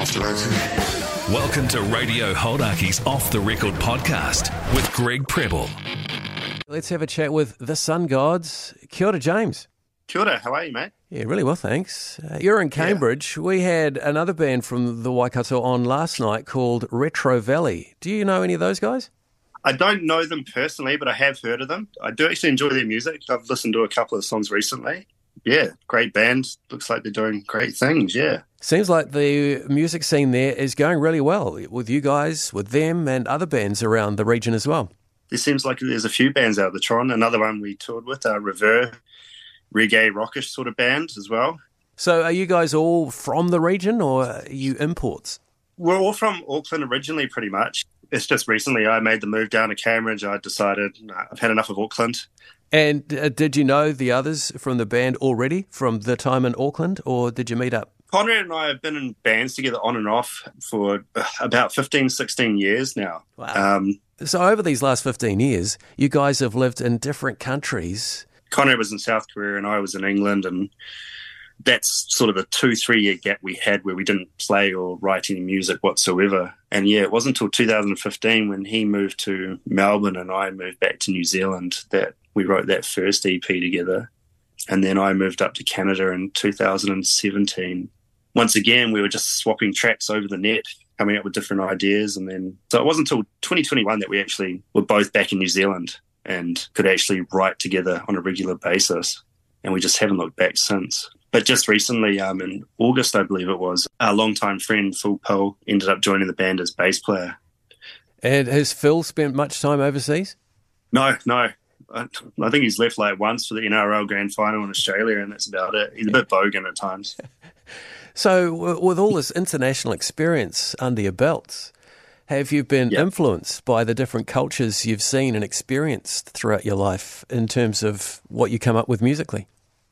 Off the record. Welcome to Radio Hauraki's Off the Record podcast with Greg Preble. Let's have a chat with the Sun Gods. Kia ora, James. Kia ora, how are you, mate? Yeah, really well, thanks. Uh, you're in Cambridge. We had another band from the Waikato on last night called Retro Valley. Do you know any of those guys? I don't know them personally, but I have heard of them. I do actually enjoy their music. I've listened to a couple of songs recently. Yeah, great band. Looks like they're doing great things. Yeah. Seems like the music scene there is going really well with you guys, with them, and other bands around the region as well. There seems like there's a few bands out of the Tron. Another one we toured with, uh, Rever, reggae rockish sort of band as well. So, are you guys all from the region or are you imports? We're all from Auckland originally, pretty much. It's just recently I made the move down to Cambridge. I decided nah, I've had enough of Auckland. And uh, did you know the others from the band already from the time in Auckland, or did you meet up? Conrad and I have been in bands together on and off for uh, about 15, 16 years now. Wow. Um, so, over these last 15 years, you guys have lived in different countries. Conrad was in South Korea and I was in England, and that's sort of a two, three year gap we had where we didn't play or write any music whatsoever. And yeah, it wasn't until 2015 when he moved to Melbourne and I moved back to New Zealand that we wrote that first EP together. And then I moved up to Canada in 2017. Once again, we were just swapping tracks over the net, coming up with different ideas. And then, so it wasn't until 2021 that we actually were both back in New Zealand and could actually write together on a regular basis. And we just haven't looked back since. But just recently, um, in August, I believe it was, our longtime friend Phil Poe ended up joining the band as bass player. And has Phil spent much time overseas? No, no. I, I think he's left like once for the NRL Grand Final in Australia, and that's about it. He's a bit bogan at times. so, with all this international experience under your belts, have you been yep. influenced by the different cultures you've seen and experienced throughout your life in terms of what you come up with musically?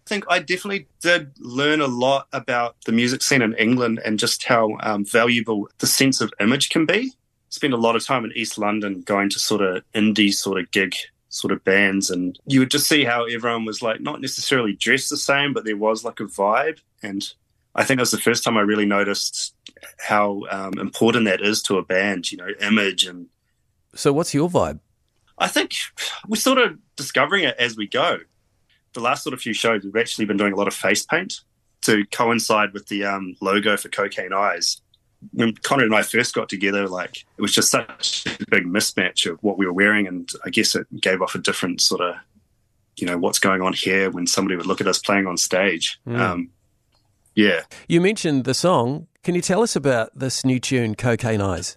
I think I definitely did learn a lot about the music scene in England and just how um, valuable the sense of image can be. Spent a lot of time in East London going to sort of indie sort of gig sort of bands and you would just see how everyone was like not necessarily dressed the same but there was like a vibe and i think that was the first time i really noticed how um, important that is to a band you know image and so what's your vibe i think we're sort of discovering it as we go the last sort of few shows we've actually been doing a lot of face paint to coincide with the um, logo for cocaine eyes when Conrad and I first got together, like it was just such a big mismatch of what we were wearing, and I guess it gave off a different sort of, you know, what's going on here when somebody would look at us playing on stage. Mm. Um, yeah. You mentioned the song. Can you tell us about this new tune, Cocaine Eyes?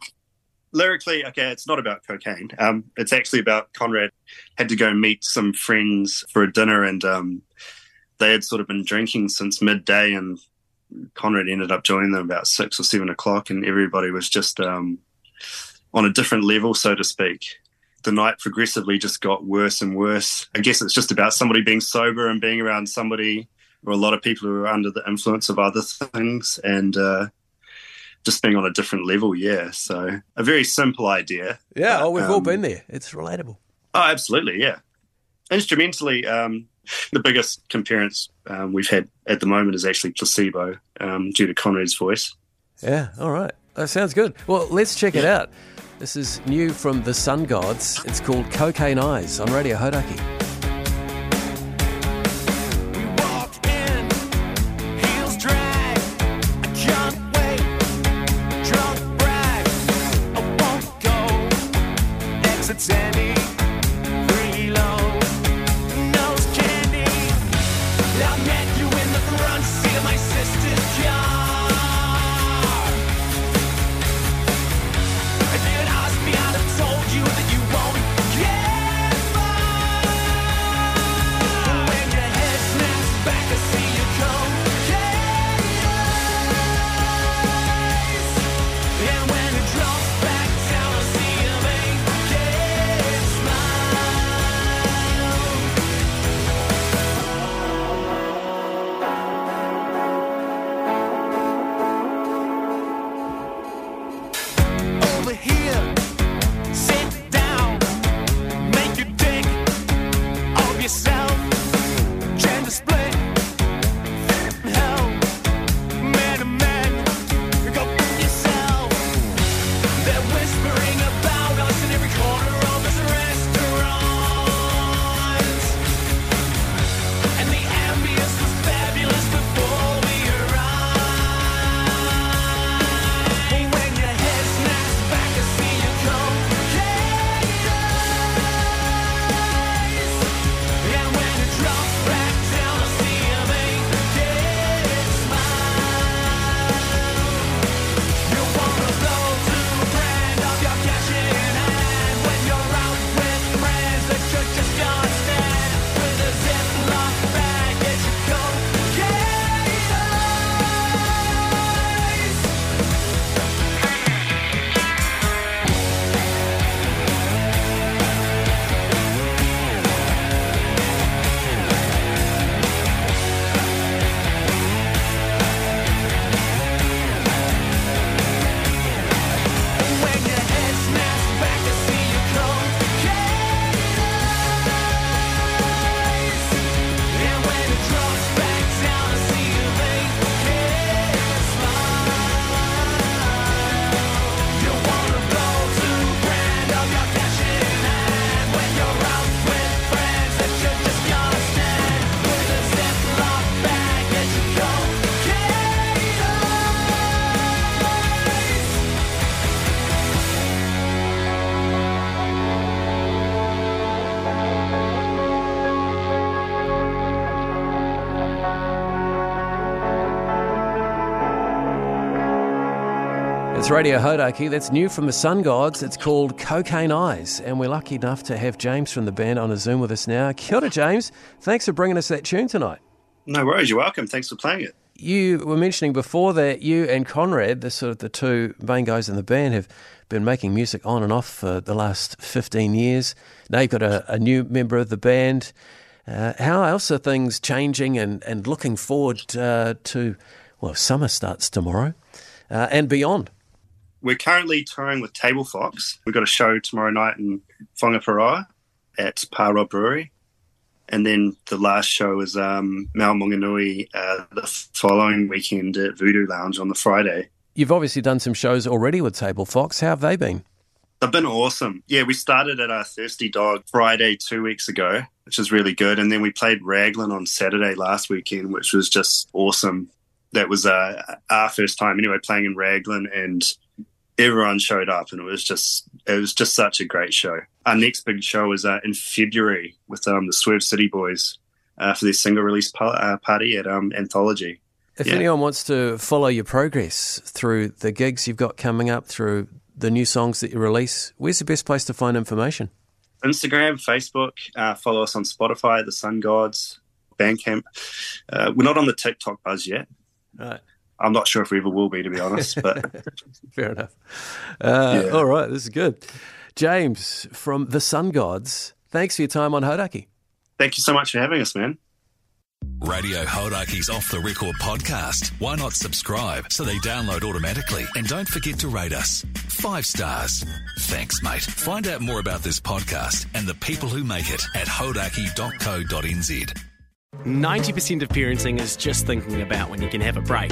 Lyrically, okay, it's not about cocaine. Um, it's actually about Conrad had to go meet some friends for a dinner, and um, they had sort of been drinking since midday, and Conrad ended up joining them about six or seven o'clock, and everybody was just um, on a different level, so to speak. The night progressively just got worse and worse. I guess it's just about somebody being sober and being around somebody or a lot of people who are under the influence of other things and uh, just being on a different level. Yeah. So a very simple idea. Yeah. But, oh, we've um, all been there. It's relatable. Oh, absolutely. Yeah. Instrumentally, um, the biggest comparison um, we've had at the moment is actually Placebo um, due to Conrad's voice. Yeah, all right. That sounds good. Well, let's check it out. This is new from the Sun Gods. It's called Cocaine Eyes on Radio Hauraki. Radio Hauraki. That's new from the Sun Gods. It's called Cocaine Eyes. And we're lucky enough to have James from the band on a Zoom with us now. Kia ora, James. Thanks for bringing us that tune tonight. No worries. You're welcome. Thanks for playing it. You were mentioning before that you and Conrad, the sort of the two main guys in the band, have been making music on and off for the last 15 years. Now you've got a, a new member of the band. Uh, how else are things changing and, and looking forward uh, to, well, summer starts tomorrow uh, and beyond? We're currently touring with Table Fox. We've got a show tomorrow night in Whangaparaoa at Pāroa Brewery. And then the last show is um, Mount Maunganui uh, the following weekend at Voodoo Lounge on the Friday. You've obviously done some shows already with Table Fox. How have they been? They've been awesome. Yeah, we started at our Thirsty Dog Friday two weeks ago, which is really good. And then we played Raglan on Saturday last weekend, which was just awesome. That was uh, our first time anyway playing in Raglan, and everyone showed up, and it was just it was just such a great show. Our next big show is uh, in February with um, the Swerve City Boys uh, for their single release uh, party at um, Anthology. If yeah. anyone wants to follow your progress through the gigs you've got coming up, through the new songs that you release, where's the best place to find information? Instagram, Facebook, uh, follow us on Spotify, The Sun Gods, Bandcamp. Uh, we're not on the TikTok buzz yet. Right. I'm not sure if we ever will be, to be honest. But fair enough. Uh, yeah. All right, this is good. James from the Sun Gods, thanks for your time on Hauraki. Thank you so much for having us, man. Radio Hauraki's Off the Record podcast. Why not subscribe so they download automatically? And don't forget to rate us. Five stars. Thanks, mate. Find out more about this podcast and the people who make it at hauraki.co.nz. 90% of parenting is just thinking about when you can have a break.